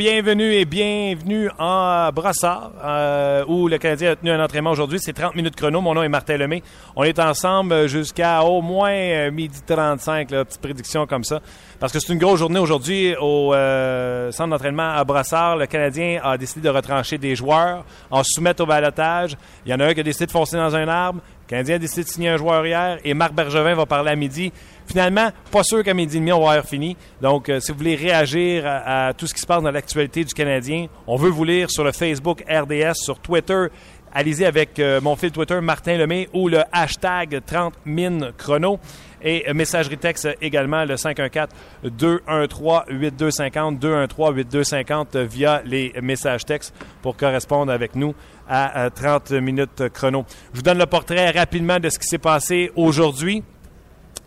bienvenue et bienvenue en Brassard, euh, où le Canadien a tenu un entraînement aujourd'hui. C'est 30 minutes chrono. Mon nom est Martin Lemay. On est ensemble jusqu'à au moins euh, midi 35, là, petite prédiction comme ça. Parce que c'est une grosse journée aujourd'hui au euh, centre d'entraînement à Brassard. Le Canadien a décidé de retrancher des joueurs, en soumettre au balotage. Il y en a un qui a décidé de foncer dans un arbre. Le Canadien a décidé de signer un joueur hier et Marc Bergevin va parler à midi. Finalement, pas sûr qu'à midi et demi, on va avoir fini. Donc, euh, si vous voulez réagir à, tout ce qui se passe dans l'actualité du Canadien, on veut vous lire sur le Facebook RDS, sur Twitter. Allez-y avec euh, mon fil Twitter Martin Lemay ou le hashtag 30 min chrono. Et euh, messagerie texte également le 514-213-8250, 213-8250 via les messages textes pour correspondre avec nous à euh, 30 minutes chrono. Je vous donne le portrait rapidement de ce qui s'est passé aujourd'hui.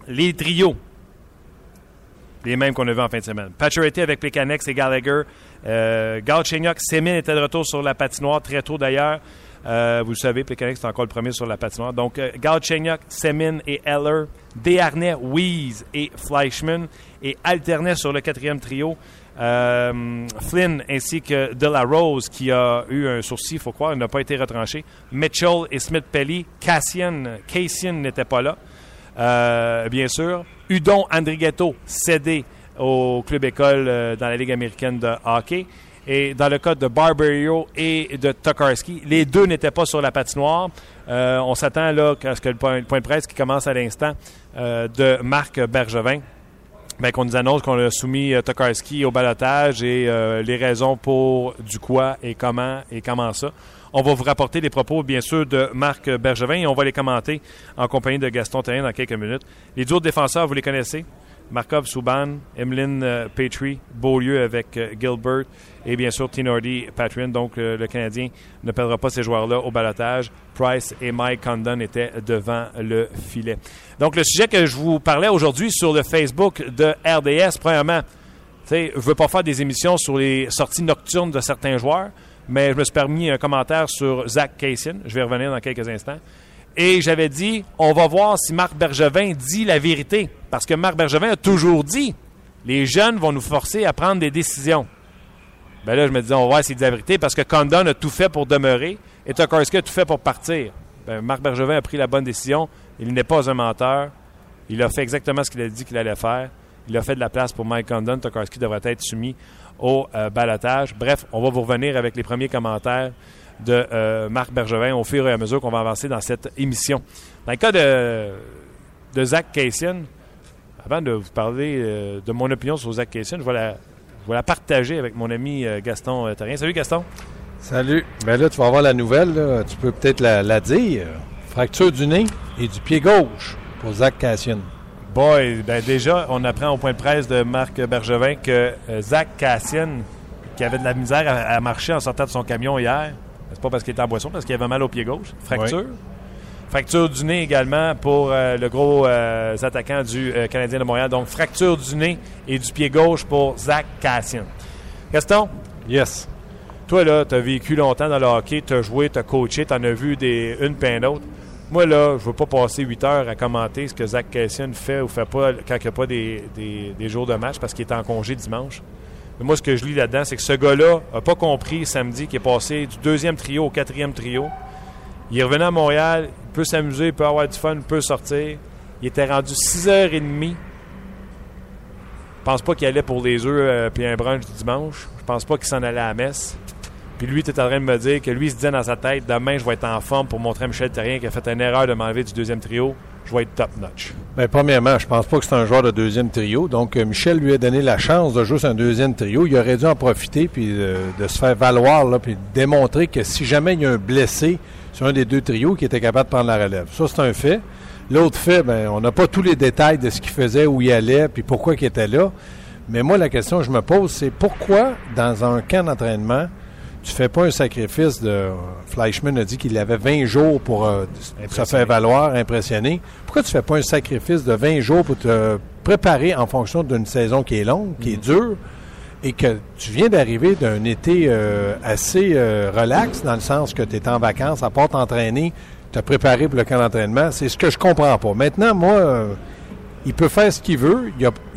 Les trios. Les mêmes qu'on a vus en fin de semaine. Pacioretty avec Plekanex et Gallagher. Euh, Galchenyuk, Semin était de retour sur la patinoire très tôt d'ailleurs. Euh, vous le savez, Plekanex est encore le premier sur la patinoire. Donc, euh, Galchenyuk, Semin et Eller. Desharnais, Weeze et Fleischmann. Et alternait sur le quatrième trio. Euh, Flynn ainsi que De La Rose qui a eu un sourcil, il faut croire, n'a pas été retranché. Mitchell et Smith Pelly. Cassian, Cassian n'était pas là. Euh, bien sûr. Udon Andrighetto cédé au club école euh, dans la Ligue américaine de hockey. Et dans le cas de Barberio et de Tokarski, les deux n'étaient pas sur la patinoire. Euh, on s'attend là à ce que le point, de presse qui commence à l'instant euh, de Marc Bergevin, ben, qu'on nous annonce qu'on a soumis Tokarski au balotage et les raisons pour du quoi et comment et comment ça. On va vous rapporter les propos, bien sûr, de Marc Bergevin et on va les commenter en compagnie de Gaston Terrien dans quelques minutes. Les duos de défenseurs, vous les connaissez? Markov Souban, Emeline euh, Petrie, Beaulieu avec euh, Gilbert et bien sûr Tinordi Patrin. Donc euh, le Canadien ne perdra pas ces joueurs-là au balotage. Price et Mike Condon étaient devant le filet. Donc le sujet que je vous parlais aujourd'hui sur le Facebook de RDS, premièrement, je ne veux pas faire des émissions sur les sorties nocturnes de certains joueurs, mais je me suis permis un commentaire sur Zach Kaysen. Je vais revenir dans quelques instants. Et j'avais dit, on va voir si Marc Bergevin dit la vérité. Parce que Marc Bergevin a toujours dit, les jeunes vont nous forcer à prendre des décisions. Ben là, je me disais, on va voir s'il dit la vérité parce que Condon a tout fait pour demeurer et Tokarski a tout fait pour partir. Ben, Marc Bergevin a pris la bonne décision. Il n'est pas un menteur. Il a fait exactement ce qu'il a dit qu'il allait faire. Il a fait de la place pour Mike Condon. Tokarski devrait être soumis au euh, balotage. Bref, on va vous revenir avec les premiers commentaires de euh, Marc Bergevin au fur et à mesure qu'on va avancer dans cette émission. Dans le cas de, Zach Cassian, avant de vous parler euh, de mon opinion sur Zach Cassian, je vais la, je partager avec mon ami euh, Gaston Terrien. Salut Gaston. Salut. Ben là, tu vas avoir la nouvelle. Tu peux peut-être la, la dire. Fracture du nez et du pied gauche pour Zach Cassian. Boy, ben déjà, on apprend au point de presse de Marc Bergevin que euh, Zach Cassian, qui avait de la misère à, à marcher en sortant de son camion hier, c'est pas parce qu'il était en boisson, parce qu'il avait mal au pied gauche. Fracture. Fracture du nez également pour euh, le gros euh, attaquant du euh, Canadien de Montréal. Donc, fracture du nez et du pied gauche pour Zach Cassian. Gaston, Yes. toi, là, tu as vécu longtemps dans le hockey, tu as joué, tu as coaché, tu en as vu des, une peine d'autres. Moi, là, je veux pas passer 8 heures à commenter ce que Zach Cassian fait ou fait pas quand il n'y a pas des, des- des jours de match parce qu'il est en congé dimanche. Mais moi, ce que je lis là-dedans, c'est que ce gars-là n'a pas compris samedi qu'il est passé du deuxième trio au quatrième trio. Il est revenu à Montréal, il peut s'amuser, il peut avoir du fun, il peut sortir. Il était rendu 6h30. Je pense pas qu'il allait pour les œufs euh, puis un brunch du dimanche. Je pense pas qu'il s'en allait à la messe. Puis lui, tu en train de me dire que lui, il se disait dans sa tête, demain, je vais être en forme pour montrer à Michel Terrien qui a fait une erreur de m'enlever du deuxième trio. Je vais être top notch. Ben, premièrement, je pense pas que c'est un joueur de deuxième trio. Donc, euh, Michel lui a donné la chance de jouer sur un deuxième trio. Il aurait dû en profiter puis euh, de se faire valoir là, puis de démontrer que si jamais il y a un blessé sur un des deux trios, qui était capable de prendre la relève. Ça, c'est un fait. L'autre fait, ben, on n'a pas tous les détails de ce qu'il faisait, où il allait, puis pourquoi il était là. Mais moi, la question que je me pose, c'est pourquoi, dans un camp d'entraînement, tu fais pas un sacrifice de. Fleischmann a dit qu'il avait 20 jours pour euh, se faire valoir, impressionner. Pourquoi tu fais pas un sacrifice de 20 jours pour te préparer en fonction d'une saison qui est longue, qui est dure, et que tu viens d'arriver d'un été euh, assez euh, relax, dans le sens que tu es en vacances, à part t'entraîner, te préparer pour le camp d'entraînement? C'est ce que je comprends pas. Maintenant, moi. Il peut faire ce qu'il veut.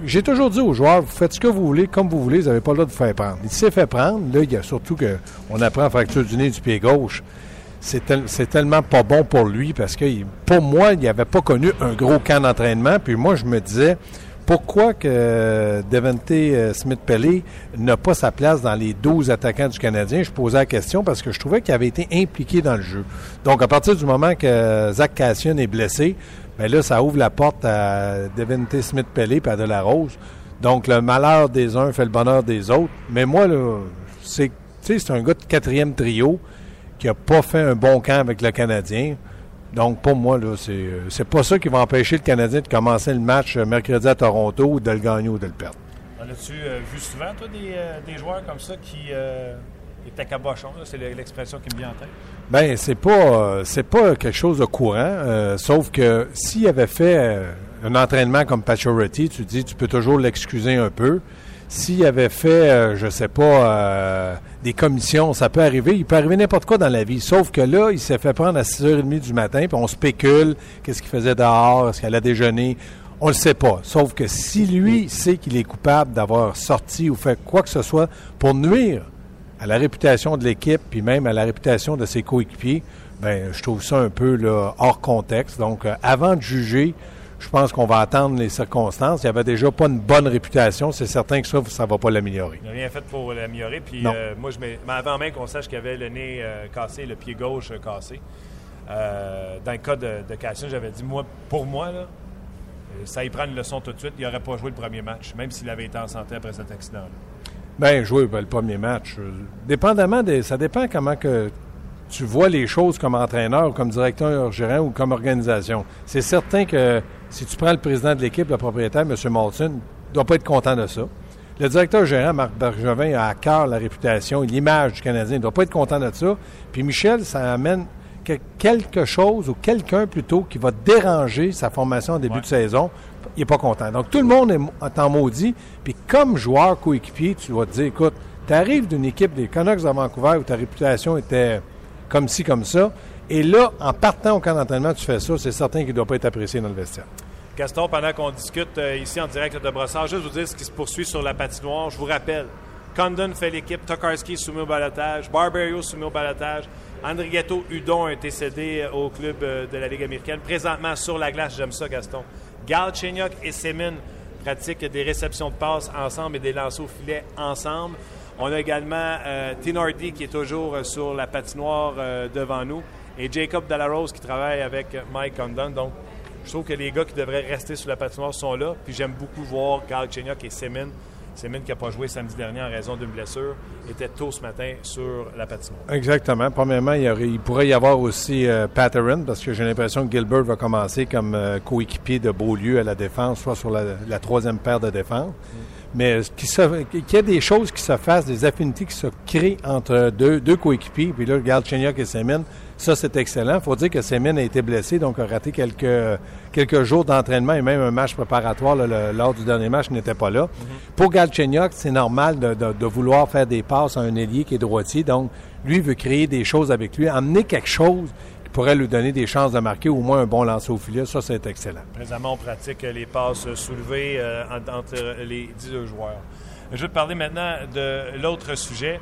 J'ai toujours dit aux joueurs, vous faites ce que vous voulez, comme vous voulez, vous n'avez pas le droit de vous faire prendre. Il s'est fait prendre. Là, il y a surtout qu'on apprend fracture du nez du pied gauche. C'est tellement pas bon pour lui parce que, pour moi, il n'avait pas connu un gros camp d'entraînement. Puis moi, je me disais, pourquoi que Devante euh, Smith-Pelly n'a pas sa place dans les 12 attaquants du Canadien? Je posais la question parce que je trouvais qu'il avait été impliqué dans le jeu. Donc, à partir du moment que Zach Cassian est blessé, mais là, ça ouvre la porte à Devante Smith-Pelé et à Delarose. Donc, le malheur des uns fait le bonheur des autres. Mais moi, là, c'est, c'est un gars de quatrième trio qui n'a pas fait un bon camp avec le Canadien. Donc, pour moi, là, c'est, c'est pas ça qui va empêcher le Canadien de commencer le match mercredi à Toronto ou de le gagner ou de le perdre. as-tu euh, vu souvent, toi, des, euh, joueurs comme ça qui euh, étaient cabochons? C'est l'expression qui me vient en tête. Ben c'est pas c'est pas quelque chose de courant, euh, sauf que s'il avait fait euh, un entraînement comme Pachority, tu dis tu peux toujours l'excuser un peu. S'il avait fait, euh, je sais pas, des commissions, ça peut arriver. Il peut arriver n'importe quoi dans la vie. Sauf que là, il s'est fait prendre à 6h30 du matin, puis on spécule qu'est-ce qu'il faisait dehors, est-ce qu'elle a déjeuné. On le sait pas. Sauf que si lui sait qu'il est coupable d'avoir sorti ou fait quoi que ce soit pour nuire à la réputation de l'équipe, puis même à la réputation de ses coéquipiers, ben je trouve ça un peu là, hors contexte. Donc, euh, avant de juger, je pense qu'on va attendre les circonstances. Il n'y avait déjà pas une bonne réputation. C'est certain que ça, ça ne va pas l'améliorer. Il n'a rien fait pour l'améliorer. Puis euh, moi, je mais avant même qu'on sache qu'il avait le nez euh, cassé, le pied gauche cassé, dans le cas de, de Cassian, j'avais dit, moi, pour moi, là, ça y prend une leçon tout de suite. Il n'aurait pas joué le premier match, même s'il avait été en santé après cet accident-là. Bien, jouer ben, le premier match. Euh, dépendamment des. Ça dépend comment que tu vois les choses comme entraîneur, comme directeur gérant ou comme organisation. C'est certain que si tu prends le président de l'équipe, le propriétaire, M. Molson, ne doit pas être content de ça. Le directeur gérant, Marc Bergevin, a à cœur la réputation et l'image du Canadien. Il ne doit pas être content de ça. Puis Michel, ça amène quelque chose ou quelqu'un plutôt qui va déranger sa formation en début de saison il n'est pas content. Donc, tout le monde est en maudit. Puis, comme joueur coéquipier, tu vas te dire, écoute, tu arrives d'une équipe des Canucks de Vancouver où ta réputation était comme ci, comme ça. Et là, en partant au camp d'entraînement, tu fais ça, c'est certain qu'il ne doit pas être apprécié dans le vestiaire. Gaston, pendant qu'on discute euh, ici en direct de Brossard, juste vous dire ce qui se poursuit sur la patinoire. Je vous rappelle, Condon fait l'équipe, Tokarski soumis au balotage, Barberio soumis au balotage, Andrigetto Udon a été cédé euh, au club euh, de la Ligue américaine. Présentement sur la glace, j'aime ça, Gaston. Galchenyuk et Semin pratiquent des réceptions de passes ensemble et des lancers au filet ensemble. On a également euh, Tinardi qui est toujours euh, sur la patinoire devant nous et Jacob Delarose qui travaille avec Mike Condon. Donc, je trouve que les gars qui devraient rester sur la patinoire sont là. Puis j'aime beaucoup voir Galchenyuk et Semin Semin, qui n'a pas joué samedi dernier en raison d'une blessure, était tôt ce matin sur la patinoire. Exactement. Premièrement, il, pourrait y avoir aussi euh, Patterson, parce que j'ai l'impression que Gilbert va commencer comme euh, coéquipier de Beaulieu à la défense, soit sur la, troisième paire de défense. Mm. Mais qu'il y ait des choses qui se fassent, des affinités qui se créent entre deux, deux coéquipiers. Puis là, regarde Chenyok et Semin, ça, c'est excellent. Il faut dire que Semin a été blessé, donc a raté quelques, quelques jours d'entraînement et même un match préparatoire lors du dernier match n'était pas là. Mm-hmm. Pour Galchenyuk, c'est normal de, vouloir faire des passes à un ailier qui est droitier. Donc, lui veut créer des choses avec lui, amener quelque chose qui pourrait lui donner des chances de marquer au moins un bon lancer au filet. Ça, c'est excellent. Présentement, on pratique les passes soulevées euh, entre les deux joueurs. Je vais te parler maintenant de l'autre sujet.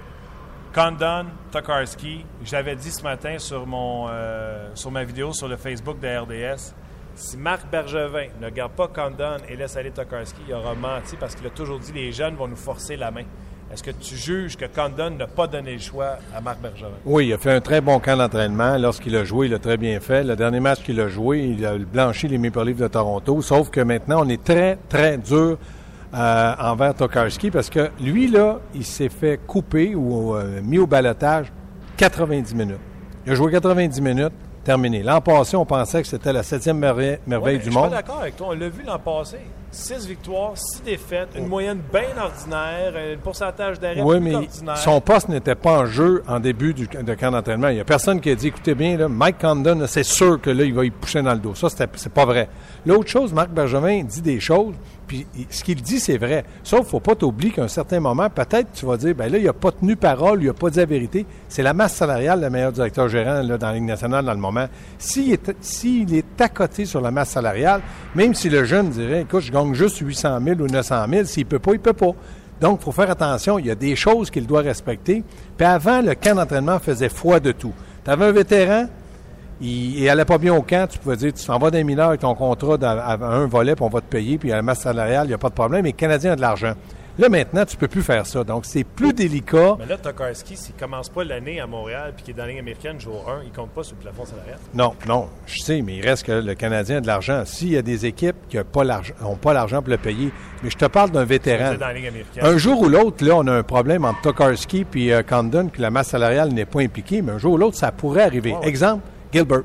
Condon, Tokarski, j'avais dit ce matin sur, mon, euh, sur ma vidéo sur le Facebook de RDS, si Marc Bergevin ne garde pas Condon et laisse aller Tokarski, il aura menti parce qu'il a toujours dit les jeunes vont nous forcer la main. Est-ce que tu juges que Condon n'a pas donné le choix à Marc Bergevin? Oui, il a fait un très bon camp d'entraînement. Lorsqu'il a joué, il a très bien fait. Le dernier match qu'il a joué, il a blanchi les Maple Leafs de Toronto. Sauf que maintenant, on est très, très dur euh, envers Tokarski parce que lui, là, il s'est fait couper ou euh, mis au balotage 90 minutes. Il a joué 90 minutes, terminé. L'an passé, on pensait que c'était la septième merveille, du monde. Je suis pas d'accord avec toi. On l'a vu l'an passé. 6 victoires, 6 défaites, une moyenne bien ordinaire, un pourcentage d'arrêt Oui, plus mais ordinaire. son poste n'était pas en jeu en début du, de camp d'entraînement. Il n'y a personne qui a dit, écoutez bien, là, Mike Condon, c'est sûr que là, il va y pousser dans le dos. Ça, c'est pas vrai. L'autre chose, Marc Bergevin dit des choses, puis ce qu'il dit, c'est vrai. Sauf, faut pas t'oublier qu'à un certain moment, peut-être tu vas dire, ben là, il a pas tenu parole, il a pas dit la vérité. C'est la masse salariale, le meilleur directeur gérant là, dans la Ligue nationale dans le moment. S'il est, s'il est sur la masse salariale, même si le jeune dirait, écoute, je gagne juste 800 000 ou 900 000, s'il peut pas, il peut pas. Donc, il faut faire attention. Il y a des choses qu'il doit respecter. Puis avant, le camp d'entraînement faisait foi de tout. Tu avais un vétéran, il, il allait pas bien au camp, tu pouvais dire, tu t'en vas d'un mineur avec ton contrat dans- à un volet, puis on va te payer, puis à la masse salariale, il n'y a pas de problème. Mais le Canadien a de l'argent. Là, maintenant, tu peux plus faire ça. Donc, c'est plus délicat. Mais là, Tokarski, s'il commence pas l'année à Montréal puis qu'il est dans la Ligue américaine jour 1, il compte pas sur le plafond salarial? Non, non, je sais, mais il reste que le Canadien a de l'argent. S'il y a des équipes qui n'ont pas l'argent pour le payer, mais je te parle d'un vétéran. Dans la Ligue américaine. Un jour ou l'autre, là, on a un problème entre Tokarski et euh, Condon, que la masse salariale n'est pas impliquée, mais un jour ou l'autre, ça pourrait arriver. Ouais. Exemple, Gilbert.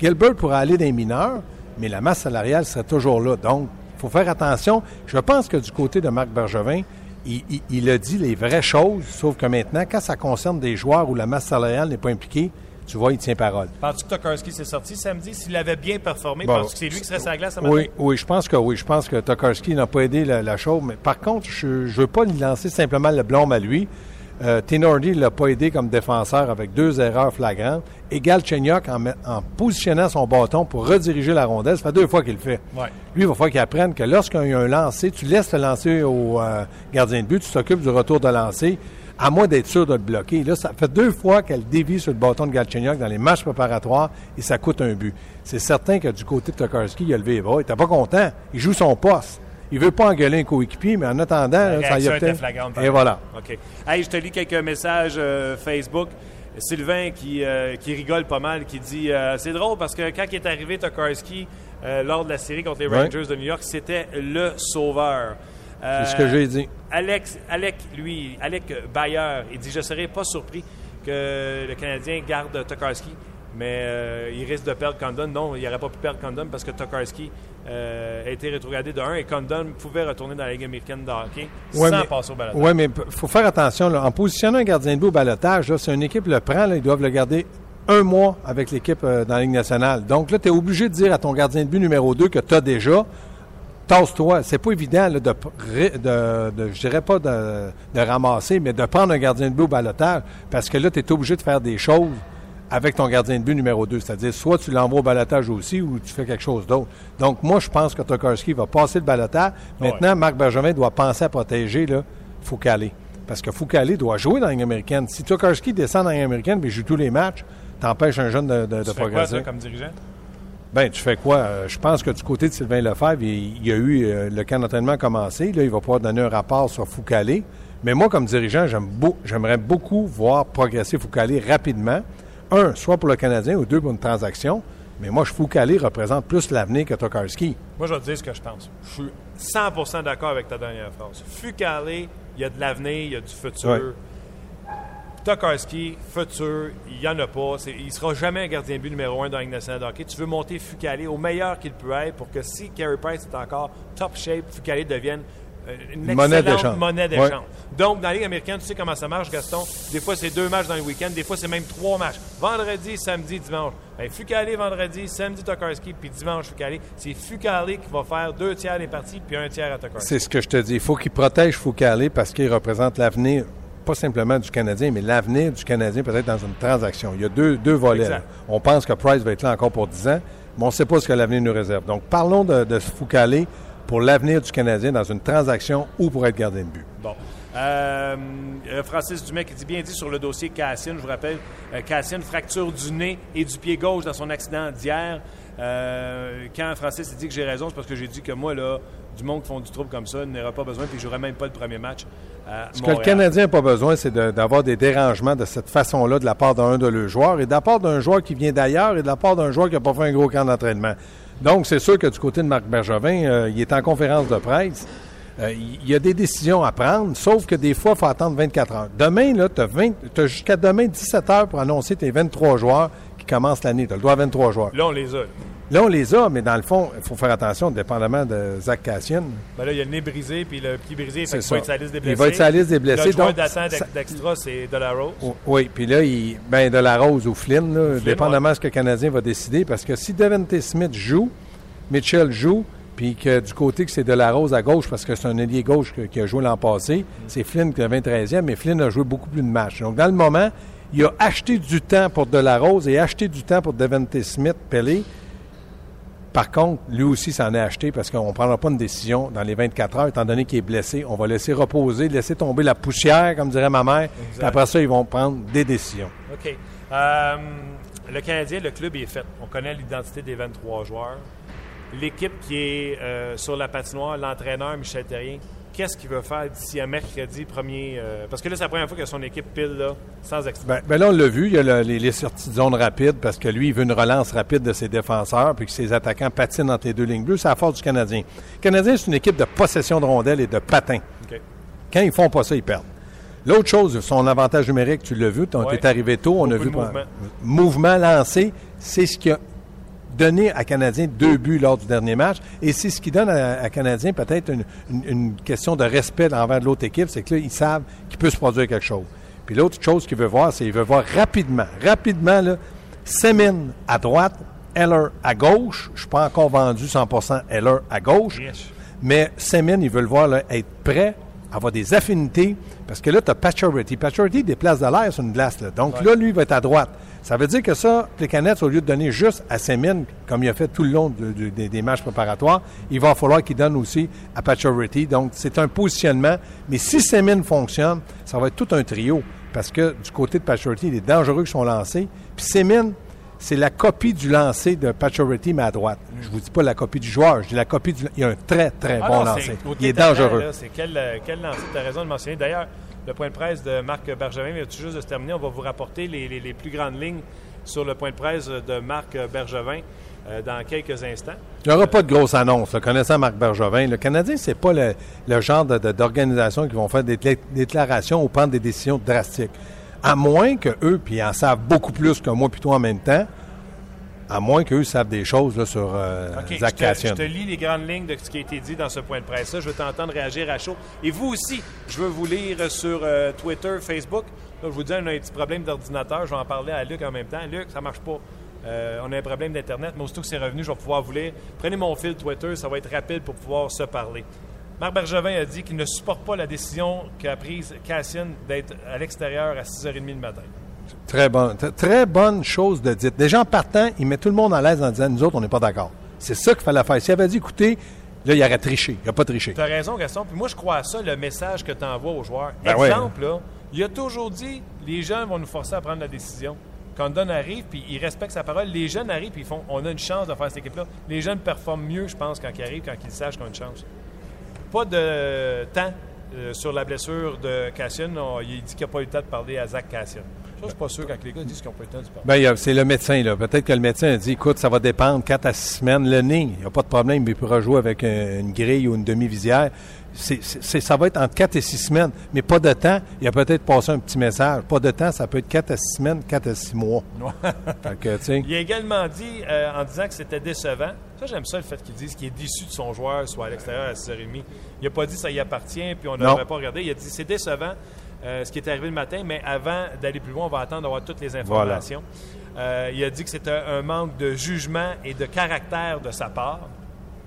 Gilbert pourrait aller les mineurs, mais la masse salariale serait toujours là. Donc, il faut faire attention. Je pense que du côté de Marc Bergevin, il, il- il a dit les vraies choses, sauf que maintenant, quand ça concerne des joueurs où la masse salariale n'est pas impliquée, tu vois, il tient parole. Penses-tu que Tokarski s'est sorti samedi? S'il avait bien performé, Bon. penses-tu que c'est lui qui serait sur la glace ce matin? Oui, oui, je pense que oui. Je pense que Tokarski n'a pas aidé la, la chose. Mais par contre, je ne veux pas lui lancer simplement le blâme à lui. Euh, Tenordi ne l'a pas aidé comme défenseur avec deux erreurs flagrantes. Et Galchenyuk, en, positionnant son bâton pour rediriger la rondelle, ça fait deux fois qu'il le fait. Ouais. Lui, il va falloir qu'il apprenne que lorsqu'il y a un lancer, tu laisses le lancer au euh, gardien de but, tu t'occupes du retour de lancer, à moins d'être sûr de le bloquer. Là, ça fait deux fois qu'elle dévie sur le bâton de Galchenyuk dans les matchs préparatoires et ça coûte un but. C'est certain que du côté de Tokarski, il a levé les bras. Il n'était pas content. Il joue son poste. Il veut pas engueuler un coéquipier, mais en attendant, là, ça y a peut-être- Et voilà. OK. Hey, je te lis quelques messages euh, Facebook. Sylvain qui, euh, qui rigole pas mal, qui dit euh, C'est drôle parce que quand il est arrivé Tokarski lors de la série contre les. Rangers de New York, c'était le sauveur. C'est ce que j'ai dit. Alex, Alec, lui, Alec Bayer, il dit Je serais pas surpris que le Canadien garde Tokarski, mais euh, il risque de perdre Condon. Non, il n'aurait pas pu perdre Condon parce que Tokarski euh, a été rétrogradé de 1 et Condon pouvait retourner dans la Ligue américaine de hockey Ouais, sans mais- passer au balotage. Oui, mais il faut faire attention. là. En positionnant un gardien de but au balotage, si une équipe le prend, là, ils doivent le garder un mois avec l'équipe euh, dans la Ligue nationale. Donc là, tu es obligé de dire à ton gardien de but numéro 2 que tu as déjà. Tasse-toi. C'est pas évident là, de, ré- de, de- je dirais pas de, de ramasser, mais de prendre un gardien de but au balotage parce que là, tu es obligé de faire des choses avec ton gardien de but numéro 2. C'est-à-dire, soit tu l'envoies au balotage aussi ou tu fais quelque chose d'autre. Donc, moi, je pense que Tokarski va passer le balotage. Maintenant, Marc Bergevin doit penser à protéger là, Foucalé. Parce que Foucalé doit jouer dans la Ligue américaine. Si Tokarski descend dans la Ligue américaine et joue tous les matchs, t'empêches un jeune de, de, de Tu fais quoi, progresser. toi, comme dirigeant? Ben, tu fais quoi? Euh, je pense que du côté de Sylvain Lefebvre, il, y a eu euh, le camp d'entraînement commencé. Là, il va pouvoir donner un rapport sur Foucalé. Mais moi, comme dirigeant, beau- j'aimerais beaucoup voir progresser Foucalé rapidement. Un, soit pour le Canadien, ou deux, pour une transaction. Mais moi, je représente plus l'avenir que Tokarski. Moi, je vais te dire ce que je pense. Je suis 100% d'accord avec ta dernière phrase. Fucalé, il y a de l'avenir, il y a du futur. Ouais. Tokarski, futur, il n'y en a pas. Il ne sera jamais un gardien but numéro un dans la nationale de hockey. Tu veux monter Fucalé au meilleur qu'il peut être pour que si Carey Price est encore top shape, Fucalé devienne euh, une Monnaie d'échange. monnaie Ouais. Donc, dans la Ligue américaine, tu sais comment ça marche, Gaston? Des fois, c'est deux matchs dans le week-end. Des fois, c'est même trois matchs. Vendredi, samedi, dimanche. Ben, Fucalé vendredi, samedi Tokarski, puis dimanche Fucalé. C'est Fucalé qui va faire deux tiers des parties, puis un tiers à Tokarski. C'est ce que je te dis. Il faut qu'il protège Foucalé parce qu'il représente l'avenir, pas simplement du Canadien, mais l'avenir du Canadien peut-être dans une transaction. Il y a deux, deux volets. On pense que Price va être là encore pour 10 ans, mais on ne sait pas ce que l'avenir nous réserve. Donc, parlons de, de Foucalé pour l'avenir du Canadien dans une transaction ou pour être gardien de but. Bon. Euh, euh, Francis Dumais qui dit bien dit sur le dossier Cassian. Je vous rappelle, euh, Cassian, fracture du nez et du pied gauche dans son accident d'hier. Euh, quand Francis dit que j'ai raison, c'est parce que j'ai dit que moi, là, du monde qui font du trouble comme ça, n'aurait pas besoin, puis je n'aurais même pas le premier match. À Ce que le. Canadien n'a pas besoin, c'est de- d'avoir des dérangements de cette façon-là de la part d'un de leurs joueurs et de la part d'un joueur qui vient d'ailleurs et de la part d'un joueur qui n'a pas fait un gros camp d'entraînement. Donc, c'est sûr que du côté de Marc Bergevin, euh, il est en conférence de presse. Euh, il y a des décisions à prendre, sauf que des fois, il faut attendre 24 heures. Demain, tu as, jusqu'à demain 17 heures pour annoncer tes 23 joueurs qui commencent l'année. Tu as le droit à 23 joueurs. Là, on les a. Là, on les a, mais dans le fond, il faut faire attention, dépendamment de Zach Cassian. Ben là, il y a le nez brisé puis le pied brisé. Fait il ça. va être sa liste des Il blessés. va être sa liste des blessés, Le donc, d'attente d'extra, c'est de la Rose. Oui, puis là, il, ben, de la Rose ou Flynn, là, dépendamment de ce que le Canadien va décider, parce que si Devante Smith joue, Mitchell joue, puis que du côté que c'est de la Rose à gauche, parce que c'est un ailier gauche que- qui a joué l'an passé, c'est Flynn qui est 23e, mais Flynn a joué beaucoup plus de matchs. Donc, dans le moment, il a acheté du temps pour de la Rose et acheté du temps pour Devante Smith, Pelé. Par contre, lui aussi s'en est acheté parce qu'on ne prendra pas une décision dans les 24 heures, étant donné qu'il est blessé. On va laisser reposer, laisser tomber la poussière, comme dirait ma mère. Puis après ça, ils vont prendre des décisions. OK. Euh, le Canadien, le club est fait. On connaît l'identité des 23 joueurs. L'équipe qui est euh, sur la patinoire, l'entraîneur Michel Terrien, qu'est-ce qu'il veut faire d'ici à mercredi premier? euh, parce que là, c'est la première fois que son équipe pile là, sans extra. Ben, ben là, on l'a vu, il y a le- les, les sorties de zone rapides parce que lui, il veut une relance rapide de ses défenseurs puis que ses attaquants patinent entre les deux lignes bleues. C'est la force du Canadien. Le Canadien, c'est une équipe de possession de rondelles et de patins. Quand ils font pas ça, ils perdent. L'autre chose, son avantage numérique, tu l'as vu, tu Ouais. es arrivé tôt, on a vu mouvement. mouvement lancé, c'est ce qui a donné à Canadien deux buts lors du dernier match et c'est ce qui donne à, à Canadien peut-être une, une- une question de respect envers l'autre équipe, c'est que là, ils savent qu'il peut se produire quelque chose. Puis l'autre chose qu'il veut voir, c'est qu'il veut voir rapidement, rapidement, là, Semin à droite, Heller à gauche. Je suis pas encore vendu 100% Heller à gauche. Yes. Mais Semin, ils veulent voir là, être prêt, avoir des affinités, parce que là, tu as Pacioretty. Pacioretty déplace de l'air sur une glace. Là. Donc là, lui, il va être à droite. Ça veut dire que ça, les canettes, au lieu de donner juste à Semin, comme il a fait tout le long de- de- des- des matchs préparatoires, il va falloir qu'il donne aussi à Pacioretty. Donc, c'est un positionnement. Mais si Semin fonctionne, ça va être tout un trio. Parce que du côté de Pacioretty, il est dangereux que son lancé. Puis Semin, c'est la copie du lancer de Pacioretty, mais à droite. Je vous dis pas la copie du joueur, je dis la copie du... Il a un très, très Ah bon non, lancer. Il est dangereux. C'est quel, euh, quel lancer, tu as raison de mentionner. D'ailleurs, le point de presse de Marc Bergevin vient tout juste de se terminer? On va vous rapporter les, plus grandes lignes sur le point de presse de Marc Bergevin euh, dans quelques instants. Il n'y aura pas de grosse annonce. là. Connaissant Marc Bergevin, le Canadien, c'est pas le, genre d'organisation qui vont faire des déclarations ou prendre des décisions drastiques. À moins que eux, puis ils en savent beaucoup plus que moi toi en même temps, à moins qu'eux savent des choses là, sur euh, OK, Zach je, te, je te lis les grandes lignes de ce qui a été dit dans ce point de presse-là. Je veux t'entendre réagir à chaud. Et vous aussi, je veux vous lire sur euh, Twitter, Facebook. Là, je vous dis, on a un petit problème d'ordinateur. Je vais en parler à Luc en même temps. Luc, ça marche pas. Euh, on a un problème d'Internet, mais aussitôt que c'est revenu, je vais pouvoir vous lire. Prenez mon fil Twitter, ça va être rapide pour pouvoir se parler. Marc Bergevin a dit qu'il ne supporte pas la décision qu'a prise Cassian d'être à l'extérieur à 6h30 le matin. Très, bon, t- très bonne chose de dire. Déjà en partant, il met tout le monde à l'aise en disant Nous autres, on n'est pas d'accord. C'est ça qu'il fallait faire. S'il avait dit écoutez, là, il aurait triché. Il n'a pas triché. Tu as raison, Gaston. Puis moi, je crois à ça, le message que tu envoies aux joueurs. Ben ouais. Exemple, là, il a toujours dit les jeunes vont nous forcer à prendre la décision. Quand Don arrive, puis il respecte sa parole, les jeunes arrivent, puis ils font on a une chance de faire cette équipe-là. Les jeunes performent mieux, je pense, quand ils arrivent, quand ils sachent qu'ils ont une chance. Pas de temps euh, sur la blessure de Cassian. On- il dit qu'il n'a pas eu le temps de parler à Zach Cassian. Ça, je suis pas sûr quand les gars disent qu'ils n'ont pas le temps parler. Ben, c'est le médecin, là. Peut-être que le médecin a dit, écoute, ça va dépendre 4 à 6 semaines. Le nez, il n'y a pas de problème, il pourra jouer avec un- une grille ou une demi-visière. C'est, ça va être entre 4 et 6 semaines, mais pas de temps. Il a peut-être passé un petit message. Pas de temps, ça peut être 4 à 6 semaines, 4 à 6 mois. que, Il a également dit, euh, en disant que c'était décevant, ça j'aime ça le fait qu'il dise qu'il est déçu de son joueur soit à l'extérieur à 6h30. Il n'a pas dit ça y appartient, puis on devrait pas regarder. Il a dit c'est décevant euh, ce qui est arrivé le matin, mais avant d'aller plus loin, on va attendre d'avoir toutes les informations. Euh, il a dit que c'était un manque de jugement et de caractère de sa part.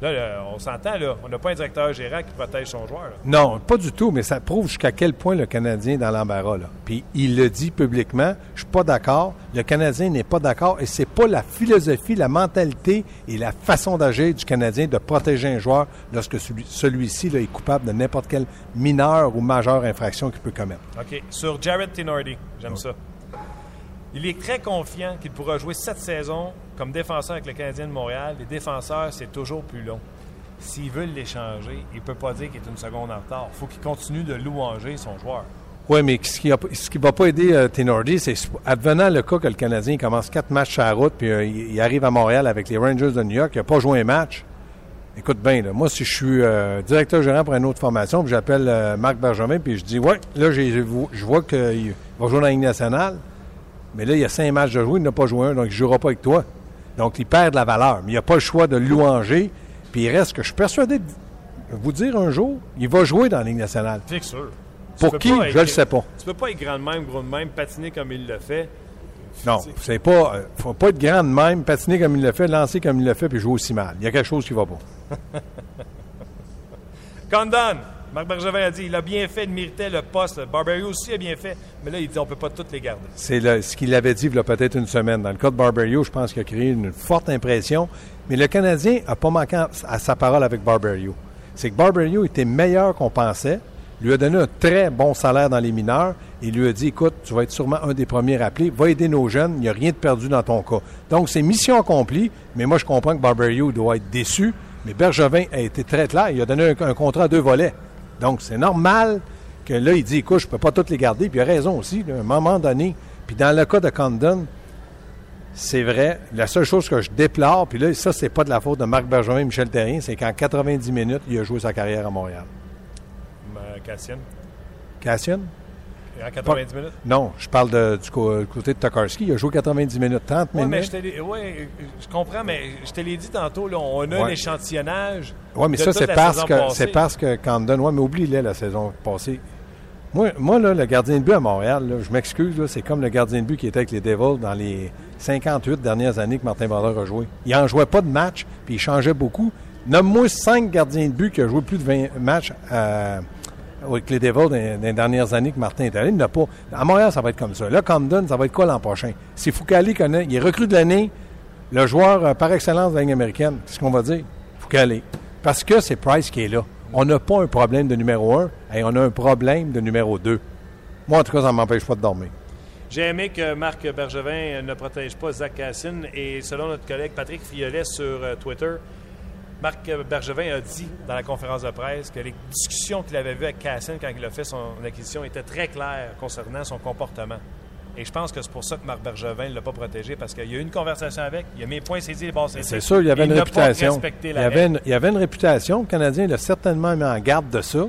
Là, là, on s'entend, là, on n'a pas un directeur gérant qui protège son joueur. là. Non, pas du tout, mais ça prouve jusqu'à quel point le Canadien est dans l'embarras. Là. Puis il le dit publiquement, je suis pas d'accord, le Canadien n'est pas d'accord et c'est pas la philosophie, la mentalité et la façon d'agir du Canadien de protéger un joueur lorsque celui- celui-ci là, est coupable de n'importe quelle mineure ou majeure infraction qu'il peut commettre. OK. Sur Jared Tinordi, j'aime ça. Il est très confiant qu'il pourra jouer cette saison comme défenseur avec le Canadien de Montréal. Les défenseurs, c'est toujours plus long. S'ils veulent l'échanger, il ne peut pas dire qu'il est une seconde en retard. Il faut qu'il continue de louanger son joueur. Oui, mais ce qui ne va pas aider euh, c'est advenant le cas que le Canadien commence quatre matchs sur la route, puis euh, il arrive à Montréal avec les Rangers de New York, il n'a pas joué un match. Écoute bien, moi, si je suis euh, directeur gérant pour une autre formation, puis j'appelle euh, Marc Benjamin, puis je dis Ouais, là, je vois qu'il va jouer dans la Ligue nationale, mais là, il y a cinq matchs de jouer, il n'a pas joué un, donc il ne jouera pas avec toi. Donc, il perd de la valeur. Mais il n'a pas le choix de louanger. Puis il reste que je suis persuadé de vous dire un jour, il va jouer dans la Ligue nationale. C'est sûr. Pour qui, je ne le sais pas. Tu peux pas être grand de même, gros de même, patiner comme il le fait. Non, c'est pas. Euh, faut pas être grand de même, patiner comme il le fait, lancer comme il le fait, puis jouer aussi mal. Il y a quelque chose qui va pas. Condon, Marc Bergevin a dit il a bien fait, il méritait le poste. Barberio aussi a bien fait, mais là, il dit on peut pas toutes les garder. C'est ce qu'il avait dit il y a peut-être une semaine. Dans le cas de Barberio, je pense qu'il a créé une forte impression. Mais le Canadien n'a pas manqué à sa parole avec Barberio. C'est que Barberio était meilleur qu'on pensait lui a donné un très bon salaire dans les mineurs et lui a dit écoute, tu vas être sûrement un des premiers appelés, va aider nos jeunes, il n'y a rien de perdu dans ton cas. Donc, c'est mission accomplie, mais moi, je comprends que Barberio doit être déçu, mais Bergevin a été très clair, il a donné un, contrat à deux volets. Donc, c'est normal que là, il dit écoute, je ne peux pas toutes les garder, puis il a raison aussi, à un moment donné. Puis dans le cas de Condon, c'est vrai. La seule chose que je déplore, puis là, ça, c'est pas de la faute de Marc Bergevin et Michel Terrien, c'est qu'en 90 minutes, il a joué sa carrière à Montréal. Cassian. Cassian? En 90 minutes? Non, je parle du côté de Tokarski. Il a joué 90 minutes, 30 minutes. Oui, je comprends, mais je te l'ai dit tantôt, là, on a un échantillonnage. Oui, mais ça, c'est parce, que, c'est parce que Camden, oui, mais oublie-le la saison passée. Moi, moi là, le gardien de but à Montréal, je m'excuse, c'est comme le gardien de but qui était avec les Devils dans les 58 dernières années que Martin Brodeur a joué. Il n'en jouait pas de match, puis il changeait beaucoup. Nomme-moi cinq gardiens de but qui ont joué plus de 20 matchs à avec les Devils les dernières années que Martin est allé. Il n'a pas. À Montréal, ça va être comme ça. Là, Camden, ça va être quoi l'an prochain? Si Foucault connaît, il est recru de l'année, le joueur euh, par excellence de la Ligue américaine, c'est ce qu'on va dire? Foucault. Parce que c'est Price qui est là. On n'a pas un problème de numéro un, et on a un problème de numéro deux. Moi, en tout cas, ça ne m'empêche pas de dormir. J'ai aimé que Marc Bergevin ne protège pas Zach Cassine et selon notre collègue Patrick Fiolet sur euh, Twitter, Marc Bergevin a dit dans la conférence de presse que les discussions qu'il avait vues avec Cassin quand il a fait son acquisition étaient très claires concernant son comportement. Et je pense que c'est pour ça que Marc Bergevin ne l'a pas protégé, parce qu'il y a eu une conversation avec, il a mis point saisi les bases C'est sûr, il y avait une réputation. Il y avait une, il y avait une réputation. Le Canadien l'a certainement mis en garde de ça.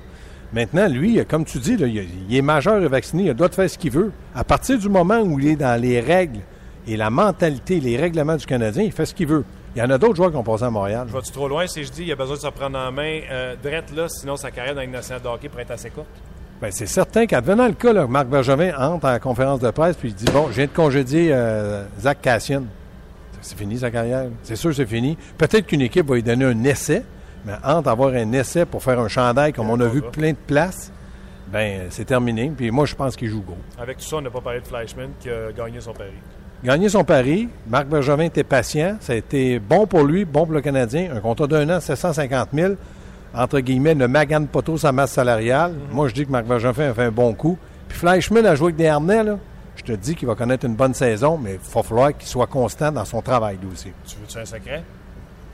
Maintenant, lui, comme tu dis, il, est majeur et vacciné, il a le droit de faire ce qu'il veut. À partir du moment où il est dans les règles et la mentalité, les règlements du Canadien, il fait ce qu'il veut. Il y en a d'autres joueurs qui ont passé à Montréal. Je vais-tu trop loin si je dis qu'il a besoin de se prendre en main euh, là, sinon sa carrière dans une nationale de hockey pourrait être assez courte? Bien, c'est certain qu'advenant le cas, Marc Bergevin entre en conférence de presse puis il dit Bon, je viens de congédier euh, Zach Cassian. C'est fini sa carrière. C'est sûr c'est fini. Peut-être qu'une équipe va lui donner un essai, mais entre avoir un essai pour faire un chandail comme on a vu plein de places, ben c'est terminé. Puis moi, je pense qu'il joue gros. Avec tout ça, on n'a pas parlé de Fleischmann qui a gagné son pari gagné son pari. Marc Bergevin était patient. Ça a été bon pour lui, bon pour le Canadien. Un contrat d'un an, 750 000. Entre guillemets, ne magane pas trop sa masse salariale. Mhm. Moi, je dis que Marc Bergevin a fait un bon coup. Puis Fleischmann a joué avec des harnais, là. Je te dis qu'il va connaître une bonne saison, mais il va falloir qu'il soit constant dans son travail, lui aussi. Tu veux-tu un secret?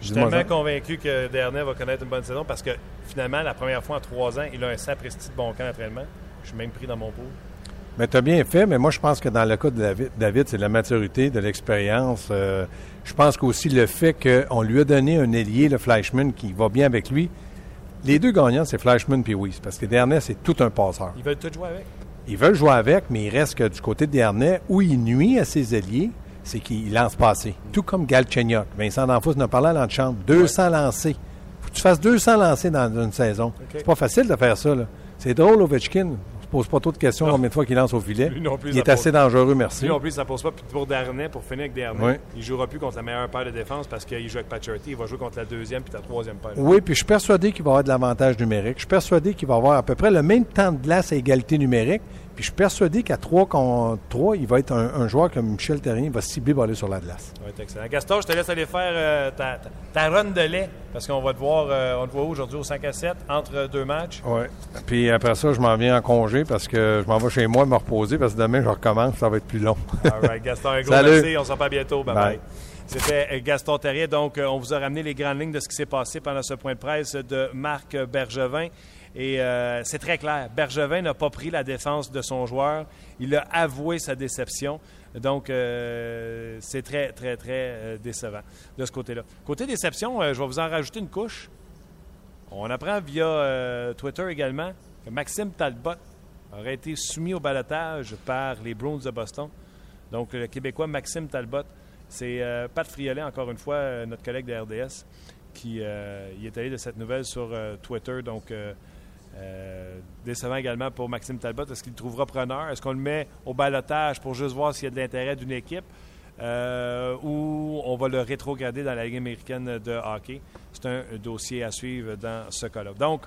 Je suis tellement convaincu que Dernay va connaître une bonne saison parce que finalement, la première fois en trois ans, il a un sapristi de bon camp d'entraînement. Je suis même pris dans mon pot. Mais tu as bien fait, mais moi, je pense que dans le cas de David, David c'est de la maturité, de l'expérience. Euh, je pense qu'aussi le fait qu'on lui a donné un ailier, le Fleischmann, qui va bien avec lui. Les deux gagnants, c'est Fleischmann et Weiss, parce que Dernay, c'est tout un passeur. Ils veulent tout jouer avec? Ils veulent jouer avec, mais il reste que du côté de Dernay, où il nuit à ses alliés, c'est qu'il lance passer. Tout comme Galchenyuk. Vincent D'Anfos nous a parlé à chambre. 200 lancés. faut que tu fasses 200 lancés dans une saison. C'est pas facile de faire ça. C'est drôle, Ovechkin pose pas trop de questions combien de fois qu'il lance au filet. il est assez dangereux, merci. Lui non plus, ça pose pas. Puis pour Darnay, pour finir avec Darnay, il il jouera plus contre la meilleure paire de défense parce qu'il joue avec Pacioretty. Il va jouer contre la deuxième puis la troisième paire. Oui, puis je suis persuadé qu'il va avoir de l'avantage numérique. Je suis persuadé qu'il va avoir à peu près le même temps de glace à égalité numérique. Puis je suis persuadé qu'à 3 contre 3, il va être un, joueur comme Michel Terrien va cibler pour aller sur la glace. Être excellent. Gaston, je te laisse aller faire euh, ta, ta, run de lait parce qu'on va te voir, euh, on te voit aujourd'hui au 5 à 7 entre deux matchs? Oui. Puis après ça, je m'en viens en congé parce que je m'en vais chez moi me reposer parce que demain, je recommence, ça va être plus long. All right, Gaston, un gros merci. On se revoit bientôt. Bye bye. C'était euh, Gaston Terrier. Donc, on vous a ramené les grandes lignes de ce qui s'est passé pendant ce point de presse de Marc Bergevin. Et euh, c'est très clair. Bergevin n'a pas pris la défense de son joueur. Il a avoué sa déception. Donc, euh, c'est très, très, très euh, décevant de ce côté-là. Côté déception, je vais vous en rajouter une couche. On apprend via Twitter également que Maxime Talbot aurait été soumis au balotage par les Bruins de Boston. Donc, le Québécois Maxime Talbot C'est Pat Friolet, encore une fois, notre collègue de RDS, qui est allé de cette nouvelle sur Twitter. Donc, décevant également pour Maxime Talbot. Est-ce qu'il trouvera preneur? Est-ce qu'on le met au balotage pour juste voir s'il y a de l'intérêt d'une équipe? ou on va le rétrograder dans la Ligue américaine de hockey? C'est un dossier à suivre dans ce cas-là. Donc,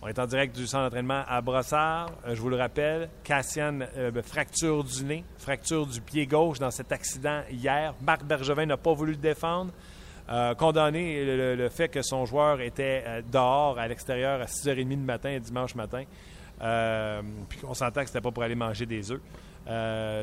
on est en direct du centre d'entraînement à Brossard. Euh, je vous le rappelle, Cassian, euh, ben, fracture du nez, fracture du pied gauche dans cet accident hier. Marc Bergevin n'a pas voulu le défendre. Euh, condamné le, fait que son joueur était dehors, à l'extérieur, à 6h30 du matin, dimanche matin. puis on s'entend que c'était pas pour aller manger des œufs.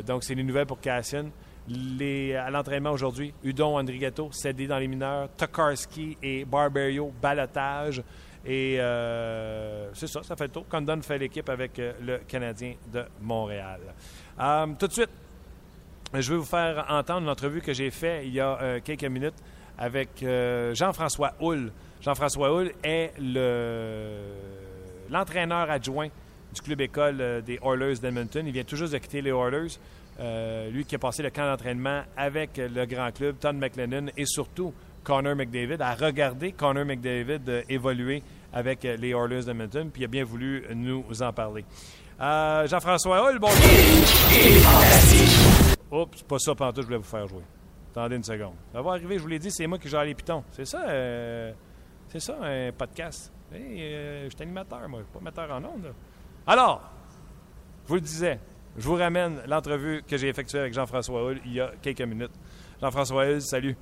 donc, c'est une nouvelle pour Cassian. Les, à l'entraînement aujourd'hui, Udon Andrigato cédé dans les mineurs, Tokarski et Barberio balotage. Et euh, c'est ça, ça fait le tour. Condon fait l'équipe avec euh, le Canadien de Montréal. Euh, tout de suite, je vais vous faire entendre l'entrevue que j'ai faite il y a quelques minutes avec Jean-François Hull. Jean-François Hull est l'entraîneur adjoint du club école des Oilers d'Edmonton. Il vient tout juste de quitter les Oilers. lui qui a passé le camp d'entraînement avec le grand club, Todd McLennan, et surtout Connor McDavid, a regardé Connor McDavid évoluer avec euh, les Oilers d'Edmonton, puis il a bien voulu nous en parler. Euh, Jean-François Hull, bonjour. Oups, c'est pas ça, pantoute, je voulais vous faire jouer. Attendez une seconde. Ça va arriver, je vous l'ai dit, c'est moi qui gère les pitons. C'est ça, euh, c'est ça, un podcast. je suis animateur, moi, pas metteur en ondes. Alors, je vous le disais, je vous ramène l'entrevue que j'ai effectuée avec Jean-François Hull il y a quelques minutes. Jean-François Hull, salut.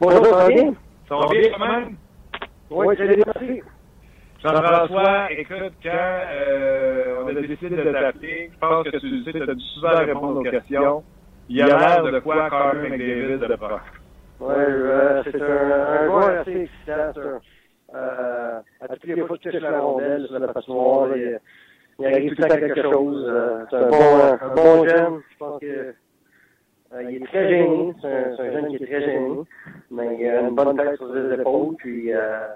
Bonjour, ça va bien? Ça va bien quand même? Oui, c'est bien, merci. Jean-François, écoute, quand euh, on a décidé de t'appeler, je pense que tu sais, tu as dû souvent répondre aux questions. Il y a l'air de quoi Carter McDavid de prof. Oui, euh, c'est un, un joueur assez excitant. Euh, à toutes les fois que tu touches la rondelle sur la patinoire, il, il arrive tout le temps quelque chose. Euh, c'est un bon, un bon jeune. Je pense que euh, il est très gêné. C'est un, un, jeune qui est très gêné. Mais il a une bonne tête sur les épaules. Puis, euh,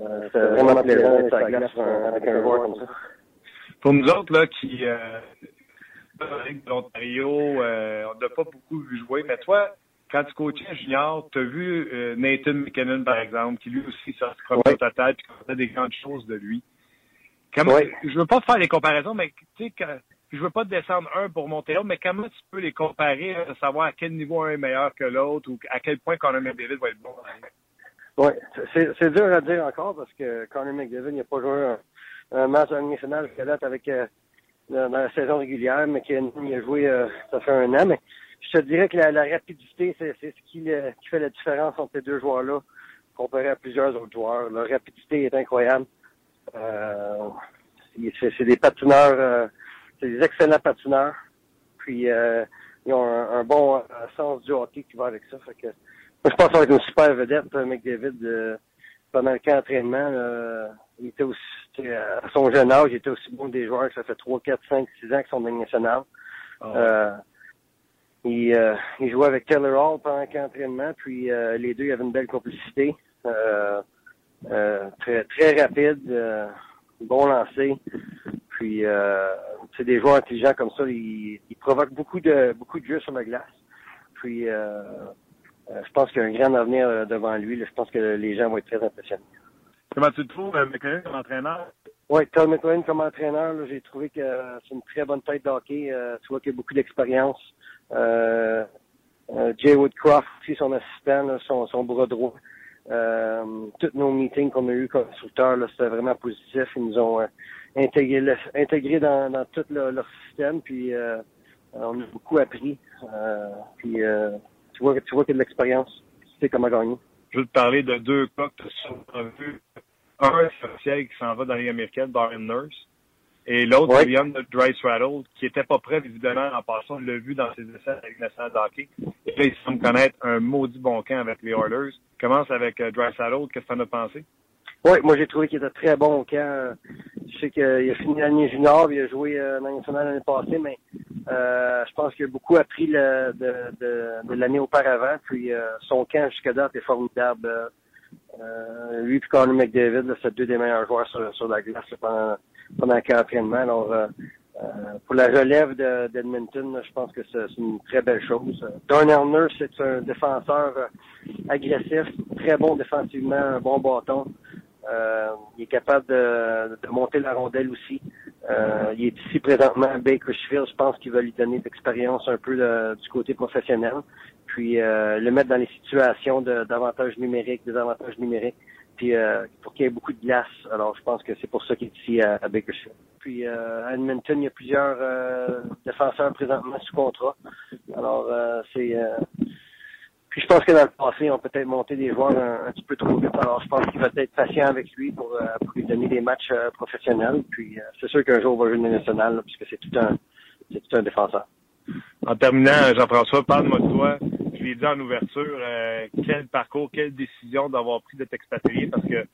euh, c'est vraiment plaisant d'être à glace avec un joueur comme ça. Pour nous autres, là, qui, euh, de l'Ontario, euh, on n'a pas beaucoup vu jouer, mais toi, quand tu coachais junior, tu as vu euh, Nathan McKinnon, par exemple, qui lui aussi sort ouais. total, puis qu'on des grandes choses de lui. Comment, ouais. Je veux pas faire les comparaisons, mais tu sais, je veux pas descendre un pour monter l'autre, mais comment tu peux les comparer, de savoir à quel niveau un est meilleur que l'autre, ou à quel point Conor McDavid va être bon? Oui, c'est dur à dire encore parce que Conor McDavid n'a pas joué un, un match jusqu'à date avec euh, dans la saison régulière, mais qui a, joué euh, ça fait un an. Mais je te dirais que la, la rapidité, c'est ce qui, euh, qui, fait la différence entre ces deux joueurs-là comparé à plusieurs autres joueurs. Leur rapidité est incroyable. Euh, c'est des patineurs, euh, c'est des excellents patineurs. Puis ils ont un, bon sens du hockey qui va avec ça. Fait que je pense être une super vedette, McDavid, euh, pendant le camp d'entraînement. Euh, il était aussi, à son jeune âge, il était aussi bon des joueurs que ça fait 3, 4, 5, 6 ans qu'ils sont dans nationale. Oh. Euh, il, euh, il jouait avec Taylor Hall pendant le camp d'entraînement, puis euh, les deux, avaient une belle complicité. Euh, très, très rapide, bon lancé. Puis, c'est des joueurs intelligents comme ça, ils, ils provoquent beaucoup de beaucoup de jeux sur la glace. Puis, euh, je pense qu'il y a un grand avenir euh, devant lui. Je pense que les gens vont être très impressionnés. Comment tu te trouves, euh, McLean, comme entraîneur? Oui, Todd McLean comme entraîneur, j'ai trouvé que c'est une très bonne tête d'hockey. tu vois qu'il a beaucoup d'expérience. Euh, Jay Woodcroft, aussi son assistant, son, son bras droit. Euh, tous nos meetings qu'on a eu comme instructeurs, c'était vraiment positif. Ils nous ont intégré, intégré dans, dans tout leur, leur système, puis on a beaucoup appris. puis tu vois, tu vois qu'il y a de l'expérience. Tu sais comment gagner. Je veux te parler de deux cas que tu as vu. Un, c'est qui s'en va dans la Ligue américaine, Darren Nurse. Et l'autre, ouais. William Dry qui était pas prêt, évidemment, en passant. On l'a vu dans ses essais avec national hockey. Et là, il semble connaître un maudit bon camp avec les Oilers. Commence avec euh, Dry. Qu'est-ce que tu en as pensé? Oui, moi j'ai trouvé qu'il était très bon camp. Je sais qu'il a fini l'année junior, il a joué euh, dans nationale l'année passée, mais euh, je pense qu'il a beaucoup appris de, de, de l'année auparavant. Puis euh, son camp jusqu'à date est formidable. Euh, lui et Conor McDavid, c'est deux des meilleurs joueurs sur, sur la glace pendant, pendant d'entraînement. Alors, euh, pour la relève d'Edmonton, je pense que c'est une très belle chose. Nurse, c'est un défenseur agressif, très bon défensivement, un bon bâton. Euh, il est capable de, de, monter la rondelle aussi. Euh, il est ici présentement à Bakersfield. Je pense qu'il va lui donner d'expérience un peu du côté professionnel. Puis euh, le mettre dans les situations d'avantages numériques, des avantages numériques. Puis pour qu'il y ait beaucoup de glace. Alors je pense que c'est pour ça qu'il est ici à, Bakersfield. Puis à Edmonton, il y a plusieurs défenseurs présentement sous contrat. Alors c'est puis je pense que dans le passé, on peut-être monté des joueurs un, petit peu trop vite. Alors je pense qu'il va être patient avec lui pour, euh, lui donner des matchs euh, professionnels. Puis euh, c'est sûr qu'un jour, on va jouer une nationale, puisque c'est tout un c'est tout un défenseur. En terminant, Jean-François, parle-moi de toi. Je l'ai dit en ouverture, quel parcours, quelle décision d'avoir pris de t'expatrier? Parce que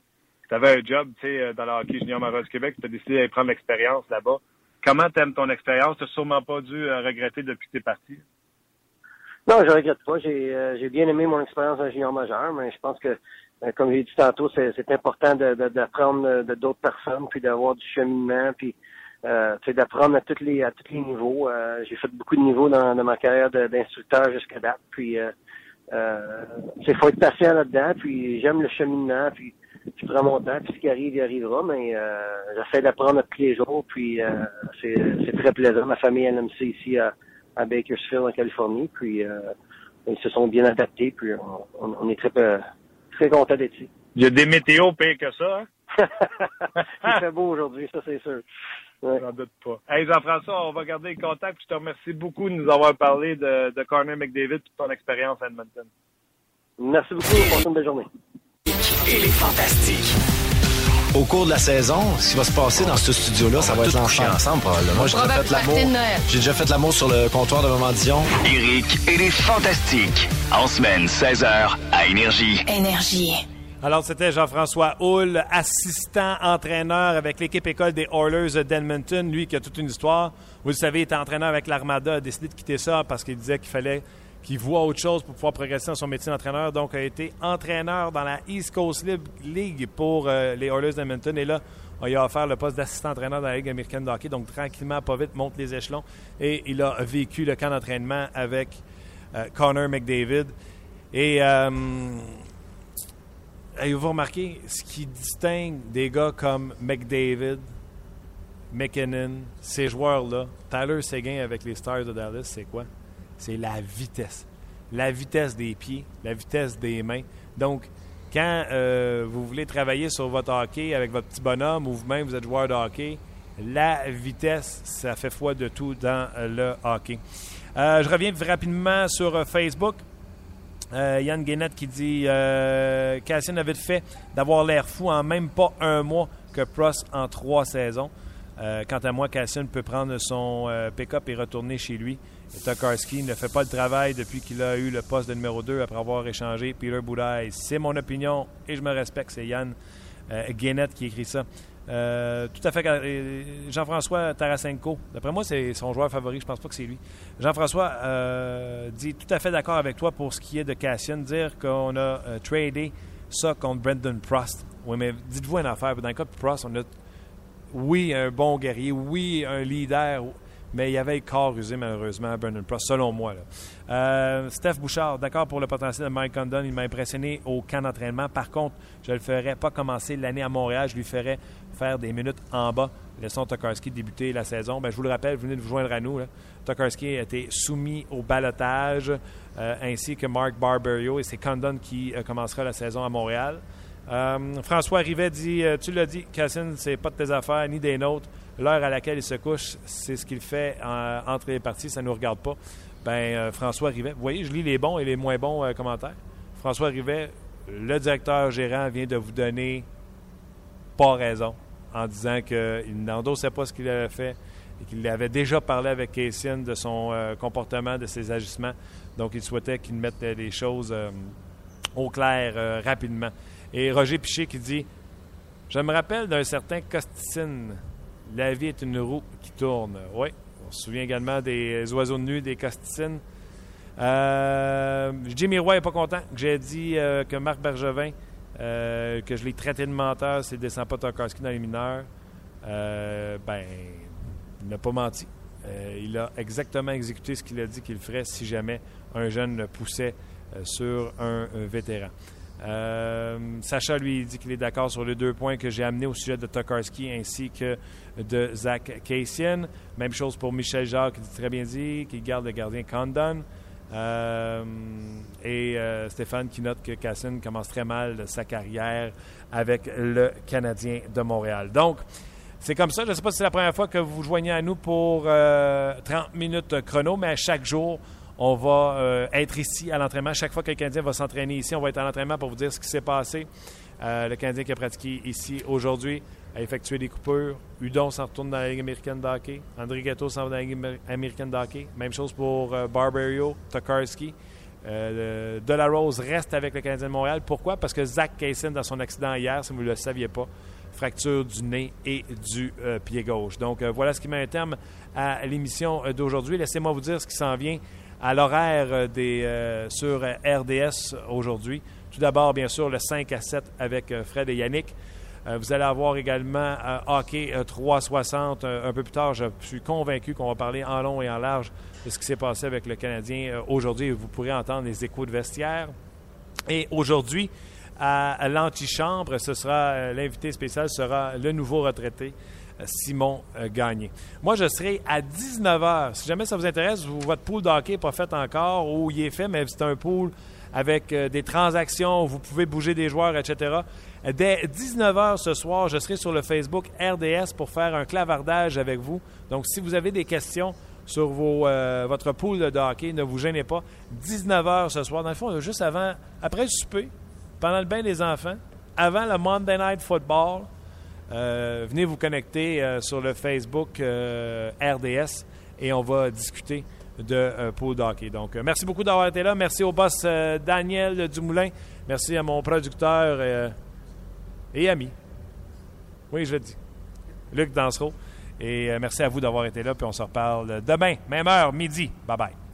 tu avais un job, tu sais, dans le hockey junior Maroc Québec, tu as décidé d'aller prendre l'expérience là-bas. Comment t'aimes ton expérience? Tu sûrement pas dû regretter depuis que tu es parti. Non, je regrette pas. J'ai euh, j'ai bien aimé mon expérience en junior majeur, mais je pense que, euh, comme j'ai dit tantôt, c'est important d'apprendre de, d'autres personnes, puis d'avoir du cheminement, puis euh, d'apprendre à tous les à tous les niveaux. Euh, j'ai fait beaucoup de niveaux dans, dans ma carrière d'instructeur jusqu'à date. Puis euh, il faut être patient là-dedans. Puis j'aime le cheminement. Puis je prends mon temps. Puis ce qui arrive, il arrivera. Mais j'essaie d'apprendre tous les jours. Puis c'est très plaisant. Ma famille elle aime ça ici à à Bakersfield en Californie. Puis euh, ils se sont bien adaptés. Puis on, est très très content d'être ici. Il y a des météos pires que ça. Hein? Il fait beau aujourd'hui, ça c'est sûr. Ouais. J'en doute pas. Hey Jean-François, on va garder le contact. Je te remercie beaucoup de nous avoir parlé de, de McDavid et de ton expérience à Edmonton. Merci beaucoup. Passez une belle journée. Il est fantastique au cours de la saison, ce qui va se passer dans ce studio-là, ça va être ensemble. ensemble probablement. Moi, j'ai déjà fait l'amour. J'ai déjà fait l'amour sur le comptoir de Maman Dion. Eric et les Fantastiques. En semaine, 16h, à Énergie. Énergie. Alors, c'était Jean-François Hull, assistant entraîneur avec l'équipe école des Oilers d'Edmonton. Lui qui a toute une histoire. Vous le savez, il était entraîneur avec l'Armada, a décidé de quitter ça parce qu'il disait qu'il fallait qui voit autre chose pour pouvoir progresser dans son métier d'entraîneur. Donc, a été entraîneur dans la East Coast League pour euh, les Oilers d'Edmonton. Et là, il a offert le poste d'assistant-entraîneur dans la Ligue américaine de hockey. Donc, tranquillement, pas vite, monte les échelons. Et il a vécu le camp d'entraînement avec euh, Connor McDavid. Et euh, avez-vous remarqué ce qui distingue des gars comme McDavid, McKinnon, ces joueurs-là, Tyler Seguin avec les Stars de Dallas, c'est quoi? C'est la vitesse. La vitesse des pieds, la vitesse des mains. Donc, quand euh, vous voulez travailler sur votre hockey avec votre petit bonhomme ou vous-même vous êtes joueur de hockey, la vitesse, ça fait foi de tout dans le hockey. Euh, je reviens rapidement sur Facebook. Euh, Yann Guénette qui dit Cassien avait fait d'avoir l'air fou en même pas un mois que Prost en trois saisons. quant à moi, Cassian peut prendre son pick-up et retourner chez lui. Tokarski ne fait pas le travail depuis qu'il a eu le poste de numéro 2 après avoir échangé Peter Boudaille. C'est mon opinion et je me respecte. C'est Yann euh, qui écrit ça. Euh, tout à fait. Euh, Jean-François Tarasenko, d'après moi, c'est son joueur favori. Je pense pas que c'est lui. Jean-François dit tout à fait d'accord avec toi pour ce qui est de Cassian. Dire qu'on a tradé ça contre Brendan Prost. Oui, mais dites-vous une affaire. Dans le cas de Prost, on a, oui, un bon guerrier, oui, un leader mais il y avait le corps usé malheureusement à Brendan Prost, selon moi. Euh, Steph Bouchard, d'accord pour le potentiel de Mike Condon, il m'a impressionné au camp d'entraînement. Par contre, je ne le ferais pas commencer l'année à Montréal, je lui ferais faire des minutes en bas. Laissons Tokarski débuter la saison. Ben, je vous le rappelle, vous venez de vous joindre à nous. Là. A été soumis au balotage, euh, ainsi que Mark Barberio, et c'est Condon qui euh, commencera la saison à Montréal. François Rivet dit Tu l'as dit, Cassine, c'est pas de tes affaires ni des nôtres l'heure à laquelle il se couche, c'est ce qu'il fait entre les parties, ça ne nous regarde pas. Ben, euh, François Rivet, vous voyez, je lis les bons et les moins bons euh, commentaires. François Rivet, le directeur gérant vient de vous donner pas raison en disant qu'il n'endossait pas ce qu'il avait fait et qu'il avait déjà parlé avec Cassian de son euh, comportement, de ses agissements. Donc, il souhaitait qu'il mette les choses au clair rapidement. Et Roger Piché qui dit Je me rappelle d'un certain Costicine la vie est une roue qui tourne. Oui, on se souvient également des oiseaux de nuit, des costicines. Euh, Jimmy Roy n'est pas content que j'ai dit euh, que Marc Bergevin, euh, que je l'ai traité de menteur ne descend pas Tokarski dans les mineurs. ben, il n'a pas menti. il a exactement exécuté ce qu'il a dit qu'il ferait si jamais un jeune poussait sur un vétéran. Euh, Sacha, lui, dit qu'il est d'accord sur les deux points que j'ai amenés au sujet de Tokarski ainsi que de Zach Cassian. Même chose pour Michel Jacques, qui dit très bien dit, qu'il garde le gardien Condon. Euh, et euh, Stéphane qui note que Cassian commence très mal sa carrière avec le Canadien de Montréal. Donc, c'est comme ça. Je ne sais pas si c'est la première fois que vous vous joignez à nous pour 30 minutes chrono, mais à chaque jour, on va euh, être ici à l'entraînement. Chaque fois que le Canadien va s'entraîner ici, on va être à l'entraînement pour vous dire ce qui s'est passé. Euh, le Canadien qui a pratiqué ici aujourd'hui a effectué des coupures. Udon s'en retourne dans la Ligue américaine de hockey. André Gatto s'en va dans la Ligue américaine de. Même chose pour euh, Barbario, Tokarski. Euh, Delarose reste avec le Canadien de Montréal. Pourquoi? Parce que Zach Kaysen, dans son accident hier, si vous ne le saviez pas, fracture du nez et du pied gauche. Donc, voilà ce qui met un terme à l'émission d'aujourd'hui. Laissez-moi vous dire ce qui s'en vient à l'horaire euh, des, euh, sur RDS aujourd'hui. Tout d'abord, bien sûr, le 5 à 7 avec euh, Fred et Yannick. vous allez avoir également Hockey 360 un peu plus tard. Je suis convaincu qu'on va parler en long et en large de ce qui s'est passé avec le Canadien aujourd'hui. Vous pourrez entendre les échos de vestiaire. Et aujourd'hui, à l'antichambre, ce sera l'invité spécial sera le nouveau retraité Simon euh, Gagné. Moi, je serai à 19h. Si jamais ça vous intéresse, votre pool de hockey n'est pas fait encore ou il est fait, mais c'est un pool avec euh, des transactions, vous pouvez bouger des joueurs, etc. Dès 19h ce soir, je serai sur le Facebook RDS pour faire un clavardage avec vous. Donc, si vous avez des questions sur euh, votre pool de hockey, ne vous gênez pas. 19h ce soir, dans le fond, juste avant, après le souper, pendant le bain des enfants, avant le Monday Night Football, euh, venez vous connecter euh, sur le Facebook euh, RDS et on va discuter de Paul Hockey. Donc, merci beaucoup d'avoir été là. Merci au boss Daniel Dumoulin. Merci à mon producteur et ami. Oui, je le dis. Luc Dansereau. Et merci à vous d'avoir été là. Puis on se reparle demain, même heure, midi. Bye bye.